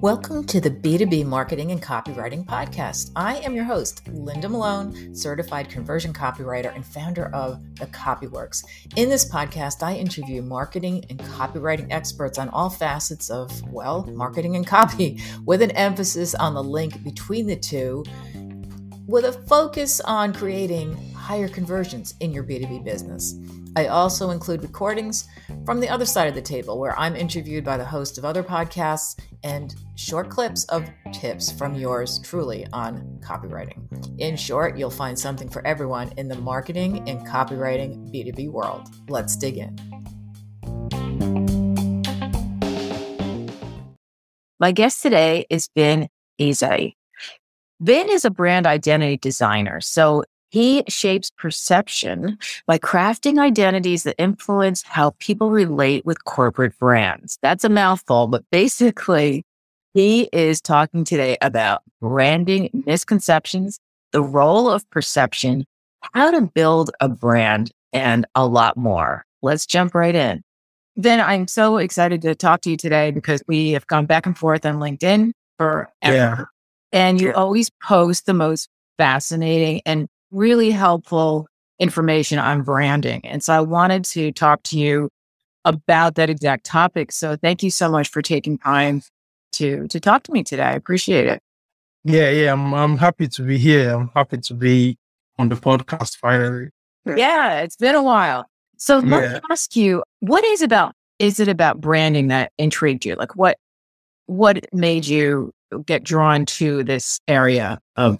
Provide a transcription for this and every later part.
Welcome to the B2B Marketing and Copywriting Podcast. I am your host, Linda Malone, certified conversion copywriter and founder of The Copy Worx. In this podcast, I interview marketing and copywriting experts on all facets of, well, marketing and copy, with an emphasis on the link between the two, with a focus on creating higher conversions in your B2B business. I also include recordings from the other side of the table where I'm interviewed by the host of other podcasts and short clips of tips from yours truly on copywriting. In short, you'll find something for everyone in the marketing and copywriting B2B world. Let's dig in. My guest today is Vin Eze. Vin is a brand identity designer. So he shapes perception by crafting identities that influence how people relate with corporate brands. That's a mouthful, but basically, he is talking today about branding misconceptions, the role of perception, how to build a brand, and a lot more. Let's jump right in. Vin I'm so excited to talk to you today because we have gone back and forth on LinkedIn for Yeah. And you always post the most fascinating and really helpful information on branding. And so I wanted to talk to you about that exact topic. So thank you so much for taking time to to talk to me today. I appreciate it. Yeah, yeah, I'm I'm happy to be here. I'm happy to be on the podcast finally. Yeah, it's been a while. So let yeah. me ask you, what is about is it about branding that intrigued you? Like what what made you get drawn to this area of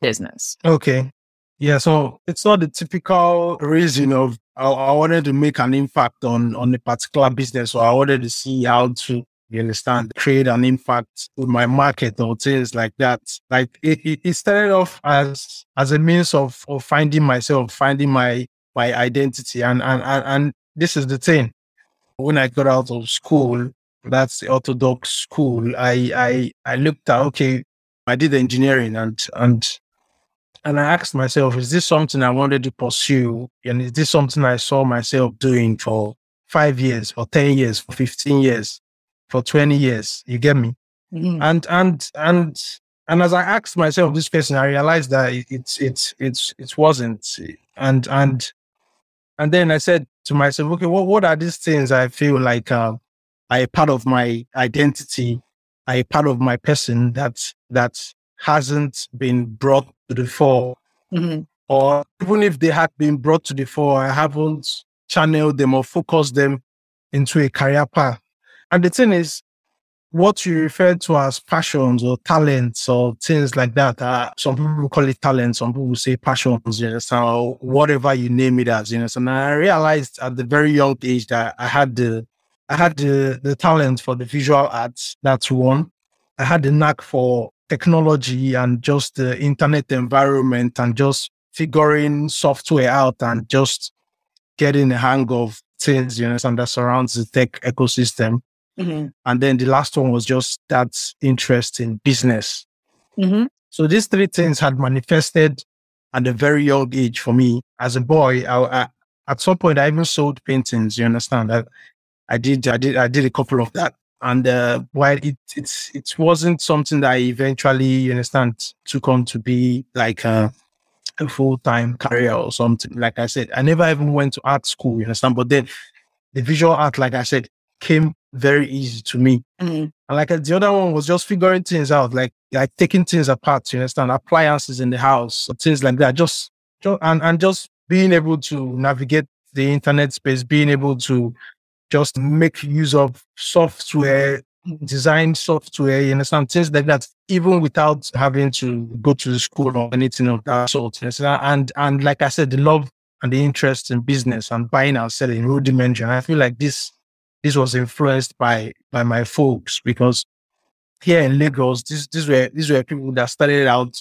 business? Okay. Yeah, so it's not the typical reason of I, I, wanted to make an impact on on a particular business, so I wanted to see how to you understand create an impact with my market or things like that. Like it, it started off as as a means of of finding myself, finding my my identity, and and and, and this is the thing. When I got out of school, that's the orthodox school. I I I looked at okay, I did engineering and and and I asked myself, is this something I wanted to pursue? And is this something I saw myself doing for five years, for 10 years, for 15 years, for 20 years? You get me? Mm-hmm. And, and, and, and as I asked myself this question, I realized that it's, it's, it's, it wasn't. And, and, and then I said to myself, okay, what, what are these things I feel like, uh, are a part of my identity, are a part of my person that, that hasn't been brought to the fore. Mm-hmm. Or even if they had been brought to the fore, I haven't channeled them or focused them into a career path. And the thing is, what you refer to as passions or talents or things like that, uh, some people call it talent, some people say passions, you know, or whatever you name it as, you know. So I realized at the very young age that I had the I had the, the talent for the visual arts. That's one. I had the knack for technology and just the internet environment and just figuring software out and just getting the hang of things, you know, and that surrounds the tech ecosystem. Mm-hmm. And then the last one was just that interest in business. Mm-hmm. So these three things had manifested at a very young age for me. As a boy, I, I, at some point, I even sold paintings. You understand? I, I did, I did, I did a couple of that. And uh, while it it's it wasn't something that I eventually, you understand, took on to be like a, a full time career or something. Like I said, I never even went to art school, you understand. But then the visual art, like I said, came very easy to me. Mm-hmm. And like the other one was just figuring things out, like like taking things apart, you understand, appliances in the house, things like that. Just, just and and just being able to navigate the internet space, being able to just make use of software, design software, you understand, things like that, even without having to go to the school or anything of that sort. And and like I said, the love and the interest in business and buying and selling rudimentary. I feel like this this was influenced by by my folks because here in Lagos, this these were these were people that started out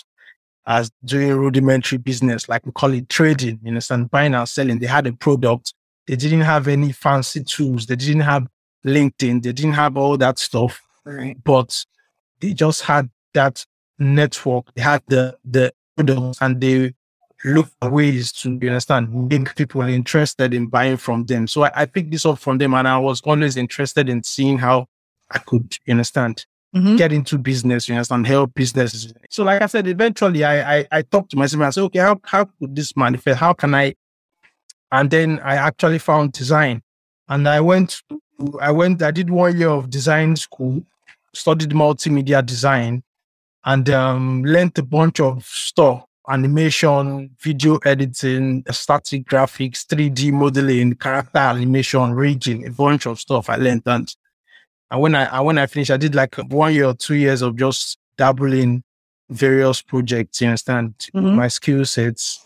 as doing rudimentary business, like we call it trading, you understand, buying and selling. They had a product they didn't have any fancy tools. They didn't have LinkedIn. They didn't have all that stuff. Right. But they just had that network. They had the the products and they look for ways to you understand make people interested in buying from them. So I, I picked this up from them and I was always interested in seeing how I could you understand mm-hmm. get into business, you understand, help businesses. So like I said, eventually I I, I talked to myself and I said, okay, how how could this manifest? How can I and then I actually found design. And I went I went I did one year of design school, studied multimedia design, and um, learned a bunch of stuff animation, video editing, static graphics, 3D modeling, character animation, rigging, a bunch of stuff I learned. And, and when I when I finished, I did like one year or two years of just dabbling various projects, you understand, mm-hmm. my skill sets.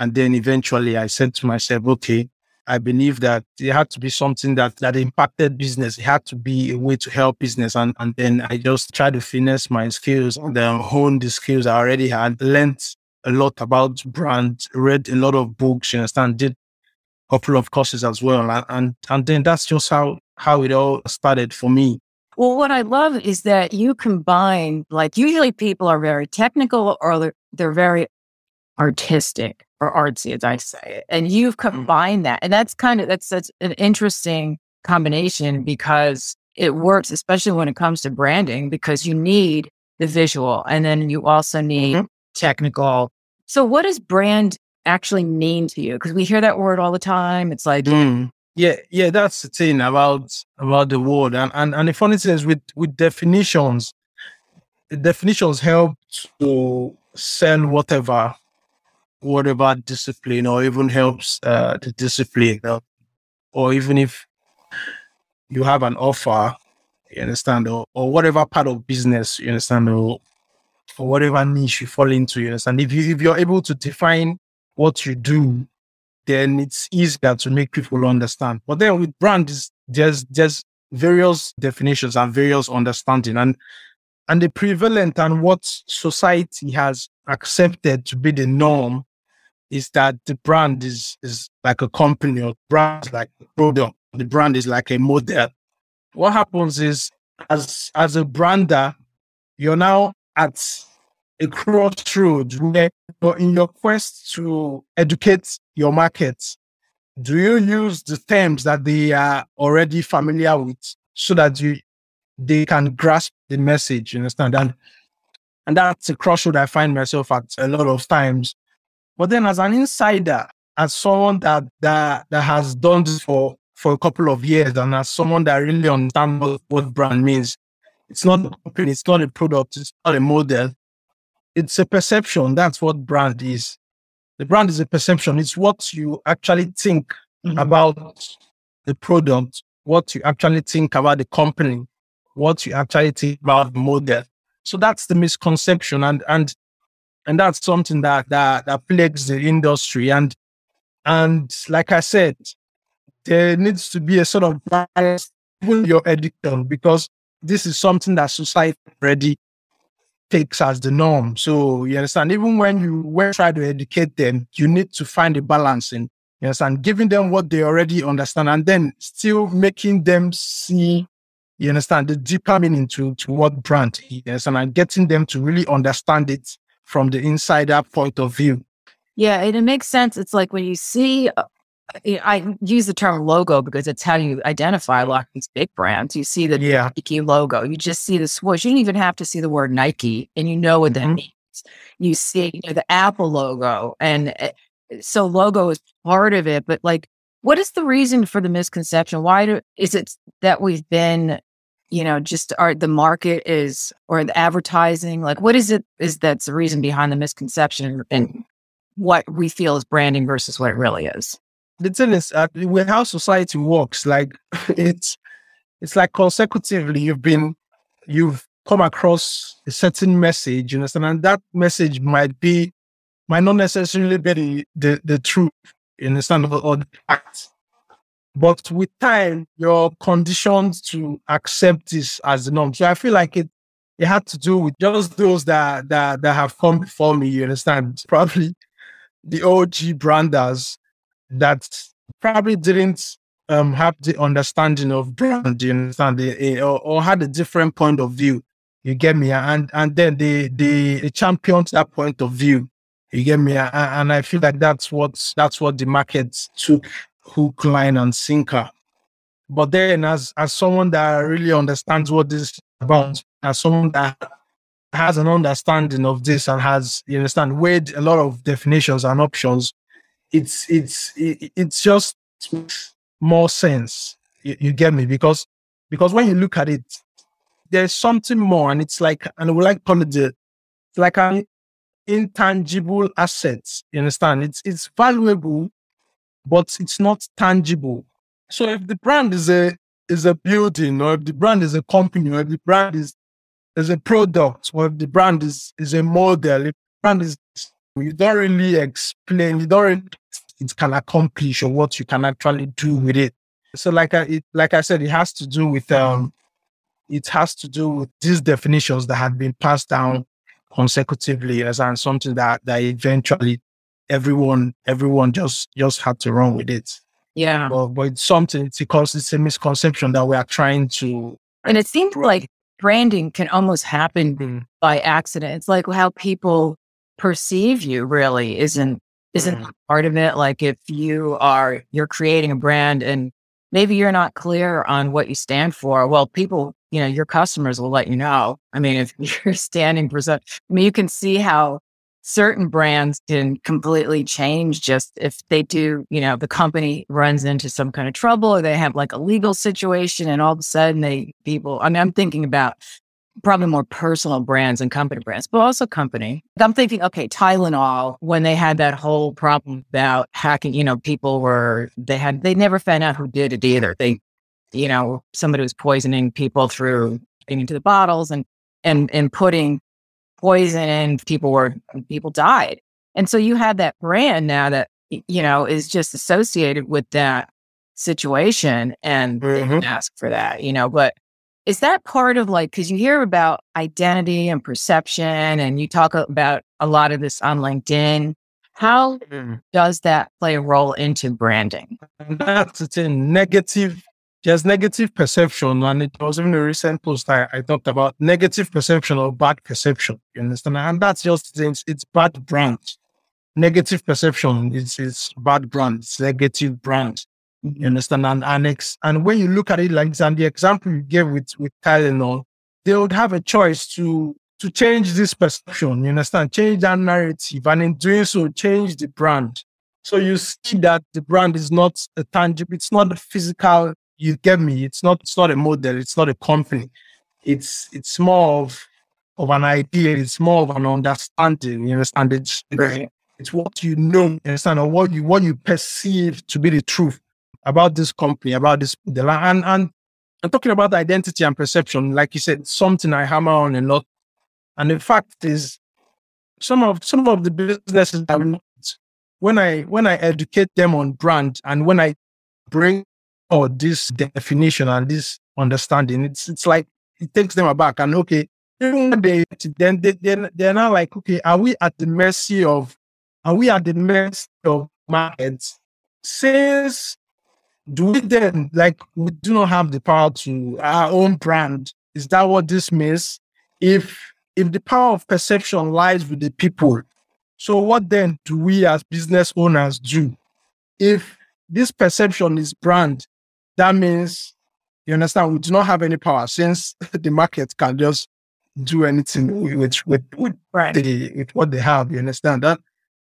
And then eventually I said to myself, okay, I believe that it had to be something that that impacted business. It had to be a way to help business. And, and then I just tried to finesse my skills and then hone the skills I already had, learned a lot about brand, read a lot of books, you understand, did a couple of courses as well. And, and, and then that's just how, how it all started for me. Well, what I love is that you combine, like, usually people are very technical or they're, they're very artistic or artsy, as I say. it, And you've mm. combined that. And that's kind of that's that's an interesting combination because it works, especially when it comes to branding, because you need the visual and then you also need mm-hmm. technical. So what does brand actually mean to you? Because we hear that word all the time. It's like mm. Yeah, yeah, that's the thing about about the word. And and, and the funny thing is with with definitions, the definitions help to sell whatever whatever discipline or even helps uh, the discipline or even if you have an offer you understand or, or whatever part of business you understand or, or whatever niche you fall into you understand? If, you, if you're able to define what you do then it's easier to make people understand. But then with brand there's there's various definitions and various understanding and and the prevalent and what society has accepted to be the norm is that the brand is is like a company or brand like a product. The brand is like a model. What happens is as as a brander, you're now at a crossroads where in your quest to educate your market, do you use the terms that they are already familiar with so that you they can grasp the message, you understand? And and that's a crossroad I find myself at a lot of times but then as an insider, as someone that that, that has done this for, for a couple of years and as someone that really understands what, what brand means, it's not a company, it's not a product, it's not a model. It's a perception. That's what brand is. The brand is a perception. It's what you actually think mm-hmm. about the product, what you actually think about the company, what you actually think about the model. So that's the misconception. And and and that's something that that that plagues the industry. And and like I said, there needs to be a sort of balance in your education because this is something that society already takes as the norm. So you understand, even when you when try to educate them, you need to find a balance in you understand, giving them what they already understand and then still making them see, you understand, the deeper meaning to, to what brand is, understand, and getting them to really understand it from the insider point of view. Yeah, and it makes sense. It's like when you see, uh, I use the term logo because it's how you identify a lot of these big brands. You see the yeah. Nike logo, you just see the swoosh. You don't even have to see the word Nike, and you know what that mm-hmm. means. You see you know, the Apple logo, and uh, so logo is part of it. But like, what is the reason for the misconception? Why do, is it that we've been you know, just are the market is or the advertising? Like, what is it? Is that's the reason behind the misconception and what we feel is branding versus what it really is? The thing is, uh, with how society works, like it's it's like consecutively you've been you've come across a certain message, you understand, and that message might be might not necessarily be the the, the truth, you understand, or, or the fact. But with time, you're conditioned to accept this as the norm. So I feel like it it had to do with just those that that that have come before me, you understand? Probably the OG branders that probably didn't um, have the understanding of brand, you understand, or, or, had a different point of view. You get me? And and then they they, they championed that point of view. You get me? And I feel like that's what that's what the market took hook, line, and sinker. But then, as as someone that really understands what this is about, as someone that has an understanding of this and has you understand weighed a lot of definitions and options, it's it's it, it's just more sense. You, you get me? Because because when you look at it, there's something more, and it's like, and we like call it the like an intangible assets. You understand? It's it's valuable, but it's not tangible. So if the brand is a is a building, or if the brand is a company, or if the brand is is a product, or if the brand is is a model, if the brand is you don't really explain, you don't really, it can accomplish or what you can actually do with it. So like I it, like I said, it has to do with um it has to do with these definitions that had been passed down consecutively as and something that that eventually everyone everyone just just had to run with it. Yeah. But, but it's something it's because it's a misconception that we are trying to And it seems like branding can almost happen mm. by accident. It's like how people perceive you really isn't isn't mm. part of it. Like if you are you're creating a brand and maybe you're not clear on what you stand for. Well, people you know, your customers will let you know. I mean, if you're standing for some, I mean, you can see how certain brands can completely change just if they do, you know, the company runs into some kind of trouble or they have like a legal situation and all of a sudden they people, I mean, I'm thinking about probably more personal brands and company brands, but also company. I'm thinking, okay, Tylenol, when they had that whole problem about hacking, you know, people were, they had, they never found out who did it either. They you know, somebody was poisoning people through into the bottles and and and putting poison in people were people died. And so you have that brand now that you know is just associated with that situation and mm-hmm. ask for that, you know, but is that part of like because you hear about identity and perception and you talk about a lot of this on linkedin how mm. does that play a role into branding that's it's a negative there's negative perception, and it was even a recent post I, I talked about negative perception or bad perception. You understand? And that's just it's, it's bad brand. Negative perception is is bad brand. It's negative brand. You mm-hmm. understand? And and, ex, and when you look at it like and the example you gave with with Tylenol, they would have a choice to to change this perception. You understand? Change that narrative, and in doing so, change the brand. So you see that the brand is not a tangible, it's not a physical you get me. It's not it's not a model. It's not a company. It's it's more of of an idea. It's more of an understanding. You understand? It's right. it's what you know. You understand or what you what you perceive to be the truth about this company, about this the and and I'm talking about identity and perception. Like you said, something I hammer on a lot. And the fact is, some of some of the businesses that when I when I educate them on brand and when I bring or this definition and this understanding, it's it's like it takes them aback. And okay, even they then they, they they're now like, okay, are we at the mercy of are we at the mercy of markets? Since do we then like we do not have the power to our own brand? Is that what this means? If if the power of perception lies with the people, so what then do we as business owners do? If this perception is brand that means you understand we do not have any power since the market can just do anything with with, with, right. the, with what they have. You understand that?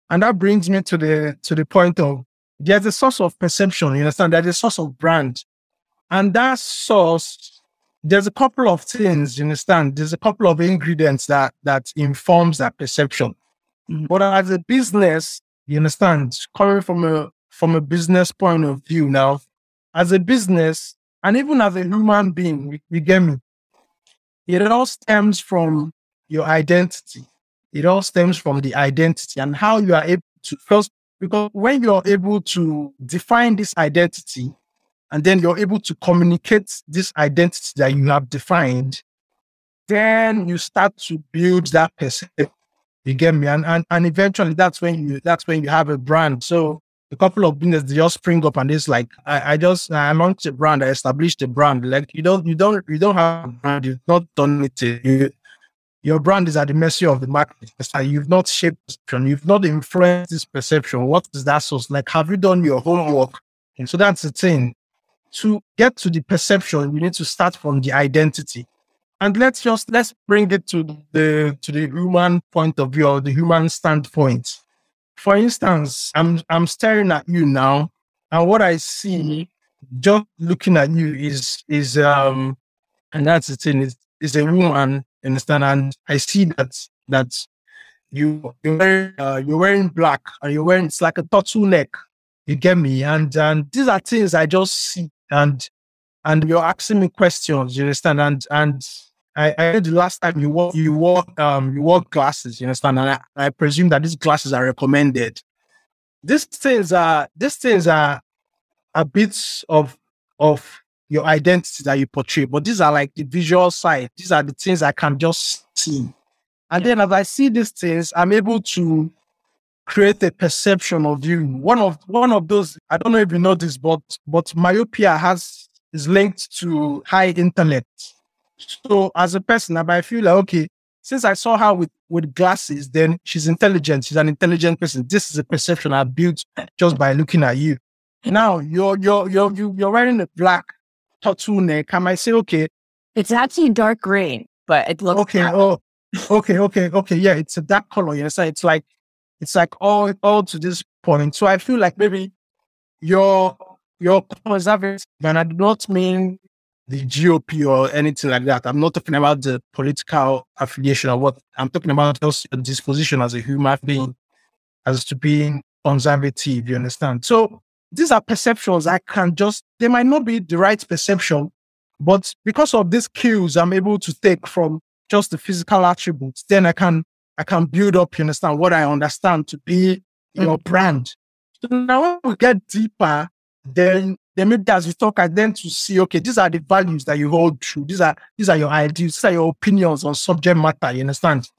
And that brings me to the to the point of there's a source of perception, you understand? There's a source of brand. And that source, there's a couple of things, you understand? There's a couple of ingredients that that informs that perception. Mm-hmm. But as a business, you understand, coming from a from a business point of view now, as a business and even as a human being, you get me? It all stems from your identity. It all stems from the identity and how you are able to first, because when you're able to define this identity and then you're able to communicate this identity that you have defined, then you start to build that perception. You get me? And, and and eventually that's when you that's when you have a brand. So a couple of businesses just spring up and it's like I, I just I launched a brand, I established a brand. Like you don't you don't you don't have a brand, you've not done it. You your brand is at the mercy of the market. You've not shaped perception. You've not influenced this perception. What is that source? Like, have you done your homework? And so that's the thing. To get to the perception, you need to start from the identity. And let's just let's bring it to the to the human point of view or the human standpoint. For instance, I'm I'm staring at you now, and what I see just looking at you is is um and that's the thing is is a woman understand? And i see that that you you're wearing uh, you're wearing black and you're wearing it's like a turtleneck you get me? And and these are things i just see and and you're asking me questions you understand? And and I, I heard the last time you wore you wore um you wore glasses, you understand? And I, I presume that these glasses are recommended. These things are these things are a bits of of your identity that you portray, but these are like the visual side. These are the things I can just see. And then as I see these things, I'm able to create a perception of you. One of one of those, I don't know if you know this, but but myopia has is linked to high intellect. So as a person, I feel like okay, since I saw her with with glasses, then she's intelligent. She's an intelligent person. This is a perception I built just by looking at you. Now you're you're you're you're wearing a black turtleneck. Can I might say, okay, it's actually dark green, but it looks okay. Black. Oh, okay, okay, okay. Yeah, it's a dark color. Yes, it's like it's like all all to this point. So I feel like maybe your your conservative, and I do not mean the GOP or anything like that. I'm not talking about the political affiliation or what. I'm talking about just your disposition as a human being, as to being conservative. You understand? So these are perceptions I can just, they might not be the right perception, but because of these cues I'm able to take from just the physical attributes, then I can, I can build up, you understand, what I understand to be your mm-hmm. brand. So now when we get deeper, then then maybe as we talk, I then to see, okay, these are the values that you hold true. These are these are your ideas, these are your opinions on subject matter, you understand?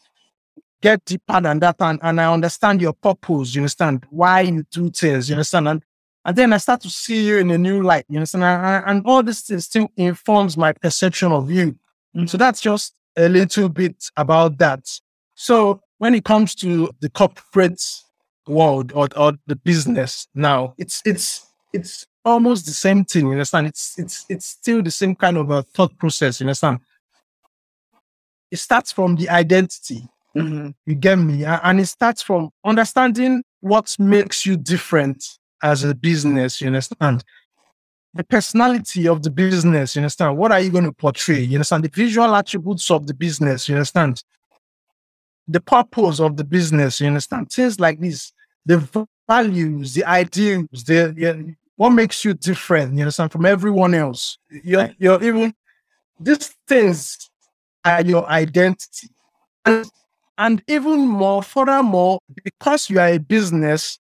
Get deeper than that and, and I understand your purpose, you understand why you do things, you understand? And and then I start to see you in a new light, you understand? And, and all this still informs my perception of you. Mm-hmm. So that's just a little bit about that. So when it comes to the corporate world or, or the business now, it's it's it's almost the same thing, you understand? It's it's it's still the same kind of a thought process, you understand? It starts from the identity. Mm-hmm. You get me? And it starts from understanding what makes you different as a business, you understand? The personality of the business, you understand? What are you going to portray? You understand? The visual attributes of the business, you understand? The purpose of the business, you understand? Things like this. The values, the ideals, the what makes you different, you understand, from everyone else. You're, you're even these things are your identity. And, and even more, furthermore, because you are a business,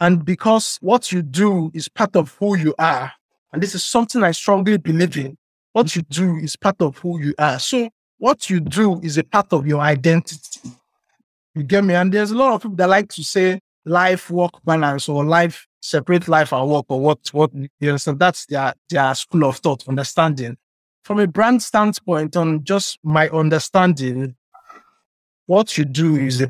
and because what you do is part of who you are, and this is something I strongly believe in, what you do is part of who you are. So what you do is a part of your identity. You get me? And there's a lot of people that like to say life work balance or life separate life and work or what what you understand. That's their their school of thought, understanding. From a brand standpoint, on just my understanding, what you do is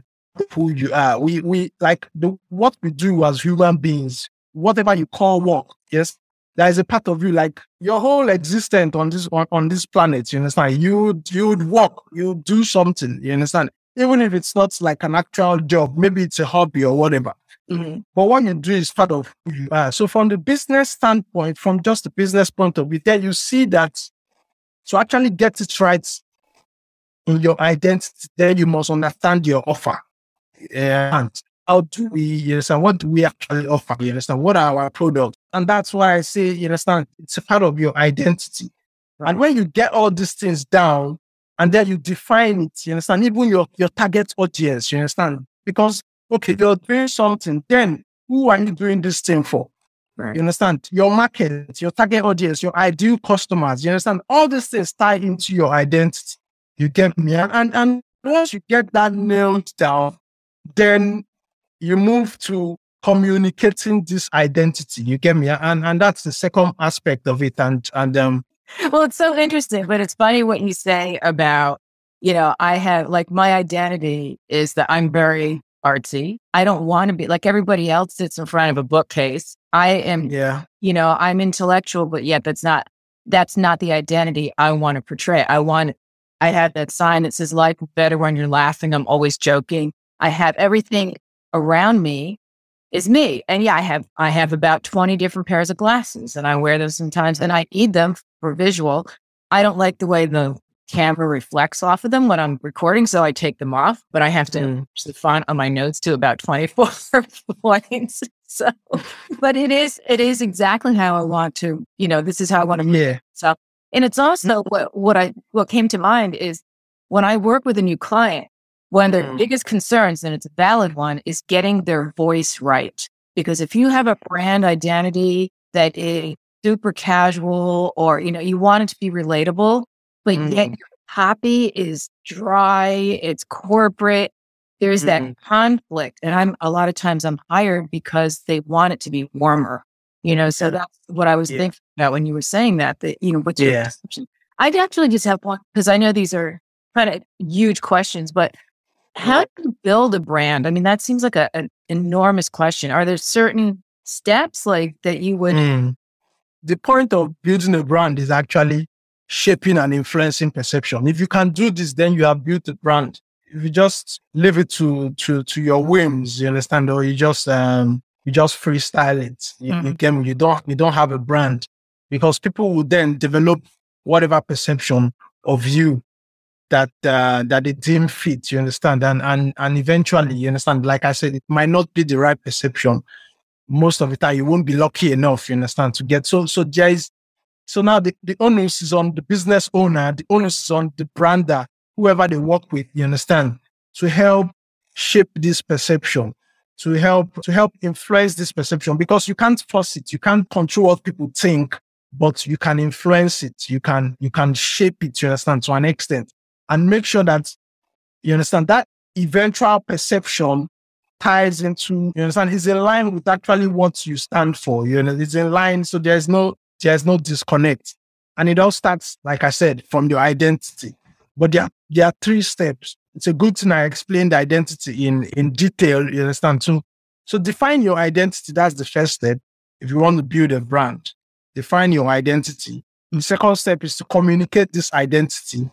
who you are. We we like the what we do as human beings, whatever you call work, yes, there is a part of you like your whole existence on this on, on this planet. You understand? You you'd work, you do something. You understand? Even if it's not like an actual job, maybe it's a hobby or whatever. Mm-hmm. But what you do is part of who you are. So from the business standpoint, from just the business point of view, then you see that to actually get it right in your identity, then you must understand your offer and how do we you understand what do we actually offer? You understand what are our products? And that's why I say, you understand, it's a part of your identity. Right. And when you get all these things down and then you define it, you understand, even your, your target audience, you understand? Because okay, you're doing something, then who are you doing this thing for? Right. You understand? Your market, your target audience, your ideal customers, you understand? All these things tie into your identity. You get me? And, and, and once you get that nailed down, then you move to communicating this identity. You get me? And and that's the second aspect of it. And and um well, it's so interesting, but it's funny what you say about you know, I have like my identity is that I'm very artsy. I don't want to be like everybody else sits in front of a bookcase. I am, Yeah. you know, I'm intellectual, but yet that's not that's not the identity I want to portray. I want I have that sign that says life better when you're laughing. I'm always joking. I have everything around me is me. And yeah, I have I have about 20 different pairs of glasses and I wear them sometimes and I need them for visual. I don't like the way the camera reflects off of them when I'm recording, so I take them off, but I have to Mm. the font on my notes to about 24 points. So but it is it is exactly how I want to, you know, this is how I want to Yeah. so, and it's also what, what I, what came to mind is when I work with a new client, one of their Mm. biggest concerns, and it's a valid one, is getting their voice right. Because if you have a brand identity that is super casual or, you know, you want it to be relatable, but yet Mm. your copy is dry, it's corporate, there's that Mhm. conflict. And I'm a lot of times I'm hired because they want it to be warmer. You know, so that's what I was Yeah. thinking about when you were saying that, that, you know, what's your Yeah. perception? I'd actually just have one because I know these are kind of huge questions, but how do you build a brand? I mean, that seems like a, an enormous question. Are there certain steps like that you would? Mm. The point of building a brand is actually shaping and influencing perception. If you can do this, then you have built a brand. If you just leave it to to to your whims, you understand, or you just um you just freestyle it, you, you Mhm. can you don't you don't have a brand because people will then develop whatever perception of you that uh, that deem fit. You understand, and and and eventually, you understand. Like I said, it might not be the right perception most of the time you won't be lucky enough, you understand, to get so so there is so now the, the onus is on the business owner, the onus is on the brander, whoever they work with, you understand, to help shape this perception, to help to help influence this perception because you can't force it, you can't control what people think, but you can influence it, you can you can shape it, you understand, to an extent, and make sure that you understand that eventual perception ties into you understand is in line with actually what you stand for you know it's in line so there's no there's no disconnect. And it all starts like i said from your identity. But there there are three steps. It's a good thing i explained the identity in in detail you understand too. So define your identity. That's the first step if you want to build a brand. Define your identity. The second step is to communicate this identity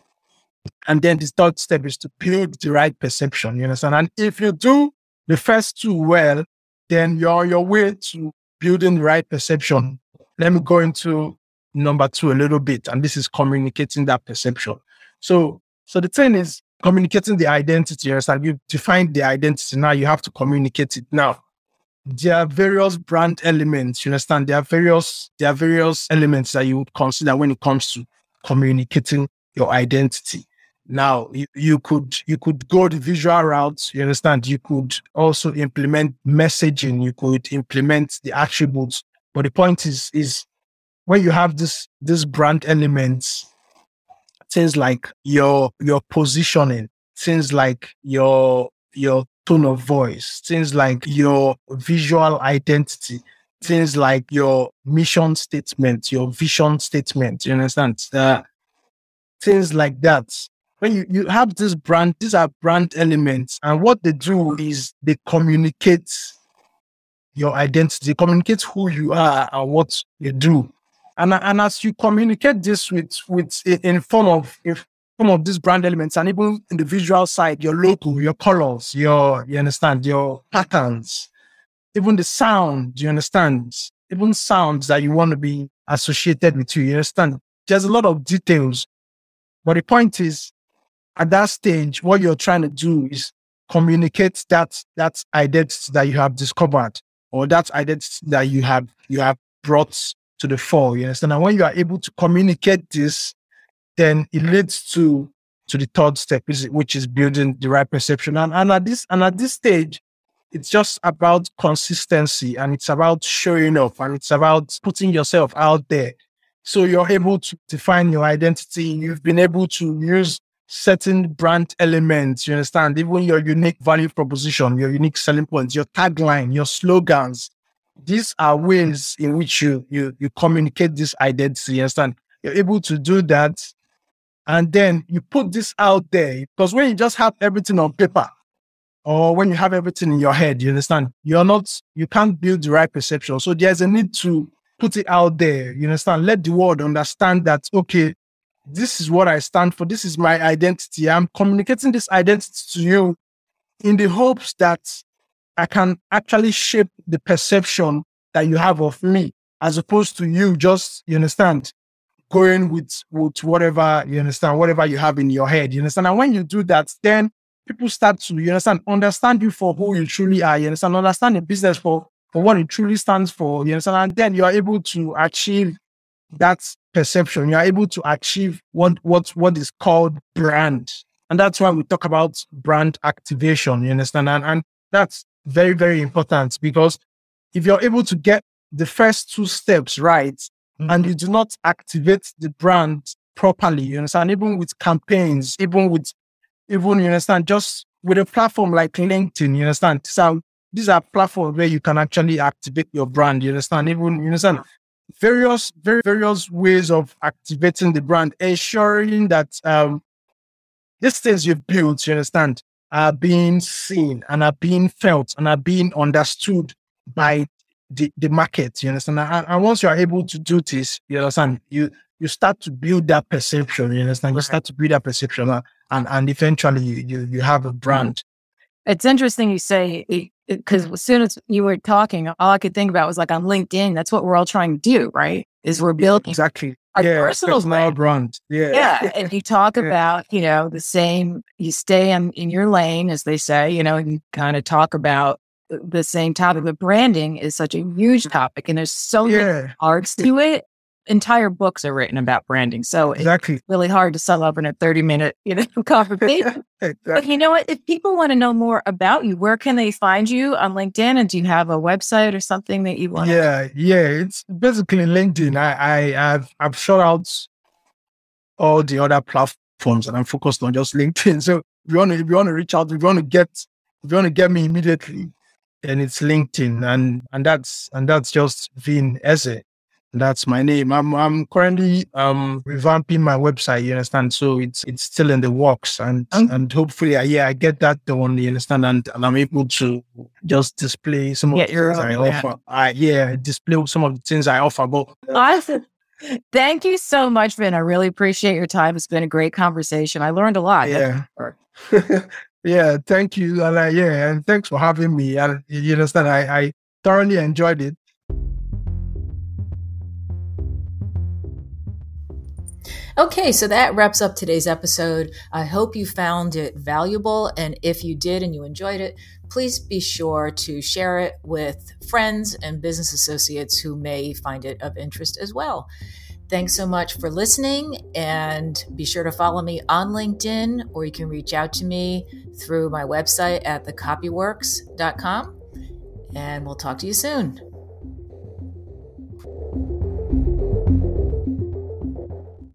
and then the third step is to build the right perception you understand and if you do the first two well, then you're on your way to building the right perception. Let me go into number two a little bit, and this is communicating that perception. So, so the thing is communicating the identity. You understand? You defined the identity. Now you have to communicate it. Now, there are various brand elements. You understand? There are various there are various elements that you would consider when it comes to communicating your identity. Now you, could you could go the visual route, you understand? You could also implement messaging, you could implement the attributes. But the point is is when you have this this brand elements, things like your your positioning, things like your your tone of voice, things like your visual identity, things like your mission statement, your vision statement. You understand? Uh, things like that when you, you have this brand, these are brand elements, and what they do is they communicate your identity, communicate who you are and what you do. And, and as you communicate this with with in form of form of these brand elements, and even in the visual side, your logo, your colors, your you understand, your patterns, even the sound, you understand, even sounds that you want to be associated with you, you understand. There's a lot of details. But the point is, at that stage, what you're trying to do is communicate that that identity that you have discovered or that identity that you have you have brought to the fore. You understand? And when you are able to communicate this, then it leads to to the third step, which is building the right perception. And, and at this and at this stage, it's just about consistency and it's about showing up and it's about putting yourself out there. So you're able to define your identity. You've been able to use certain brand elements, you understand? Even your unique value proposition, your unique selling points, your tagline, your slogans. These are ways in which you you you communicate this identity. You understand? You're able to do that and then you put this out there. Because when you just have everything on paper, or when you have everything in your head, you understand, you're not, you can't build the right perception. So there's a need to put it out there. You understand? Let the world understand that, okay, this is what I stand for. This is my identity. I'm communicating this identity to you in the hopes that I can actually shape the perception that you have of me, as opposed to you just, you understand, going with, with whatever, you understand, whatever you have in your head. You understand? And when you do that, then people start to, you understand, understand you for who you truly are. You understand, understand the business for, for what it truly stands for. You understand? And then you are able to achieve that perception. You are able to achieve what, what, what is called brand. And that's why we talk about brand activation. You understand? And, and that's very, very important because if you're able to get the first two steps right mm-hmm. and you do not activate the brand properly, you understand, even with campaigns, even with, even, you understand, just with a platform like LinkedIn, you understand? So these are platforms where you can actually activate your brand, you understand? Even, you understand, various, very, various ways of activating the brand, ensuring that, um, these things you've built, you understand, are being seen and are being felt and are being understood by the, the market. You understand? And, and once you are able to do this, you understand, you you start to build that perception. You understand? You start to build that perception, uh, and and eventually you you, you have a brand. It's interesting you say because as soon as you were talking, all I could think about was like on LinkedIn. That's what we're all trying to do, right? Is we're building exactly our yeah, personal brand. brand. Yeah, yeah. And you talk yeah. about you know the same. You stay in in your lane, as they say. You know, and you kind of talk about the same topic. But branding is such a huge topic, and there's so yeah. many parts to it entire books are written about branding. So exactly. it's really hard to sum up in a 30 minute, you know, conversation. exactly. But you know what? If people want to know more about you, where can they find you on LinkedIn? And do you have a website or something that you want? Yeah, to- yeah. It's basically LinkedIn. I, I I've I've shut out all the other platforms and I'm focused on just LinkedIn. So if you want to if you want to reach out, if you want to get if you want to get me immediately, and it's LinkedIn and and that's and that's just Vin Eze. That's my name. I'm I'm currently um revamping my website. You understand? So it's it's still in the works, and mm. and hopefully, I, yeah, I get that done. You understand? And, and I'm able to just display some of the things I offer. I yeah, display some of the things I offer. But awesome. Thank you so much, Vin. I really appreciate your time. It's been a great conversation. I learned a lot. Yeah. yeah. Thank you. And uh, yeah, and thanks for having me. And you understand? I I thoroughly enjoyed it. Okay, so that wraps up today's episode. I hope you found it valuable. And if you did and you enjoyed it, please be sure to share it with friends and business associates who may find it of interest as well. Thanks so much for listening. And be sure to follow me on LinkedIn, or you can reach out to me through my website at thecopyworx.com. And we'll talk to you soon.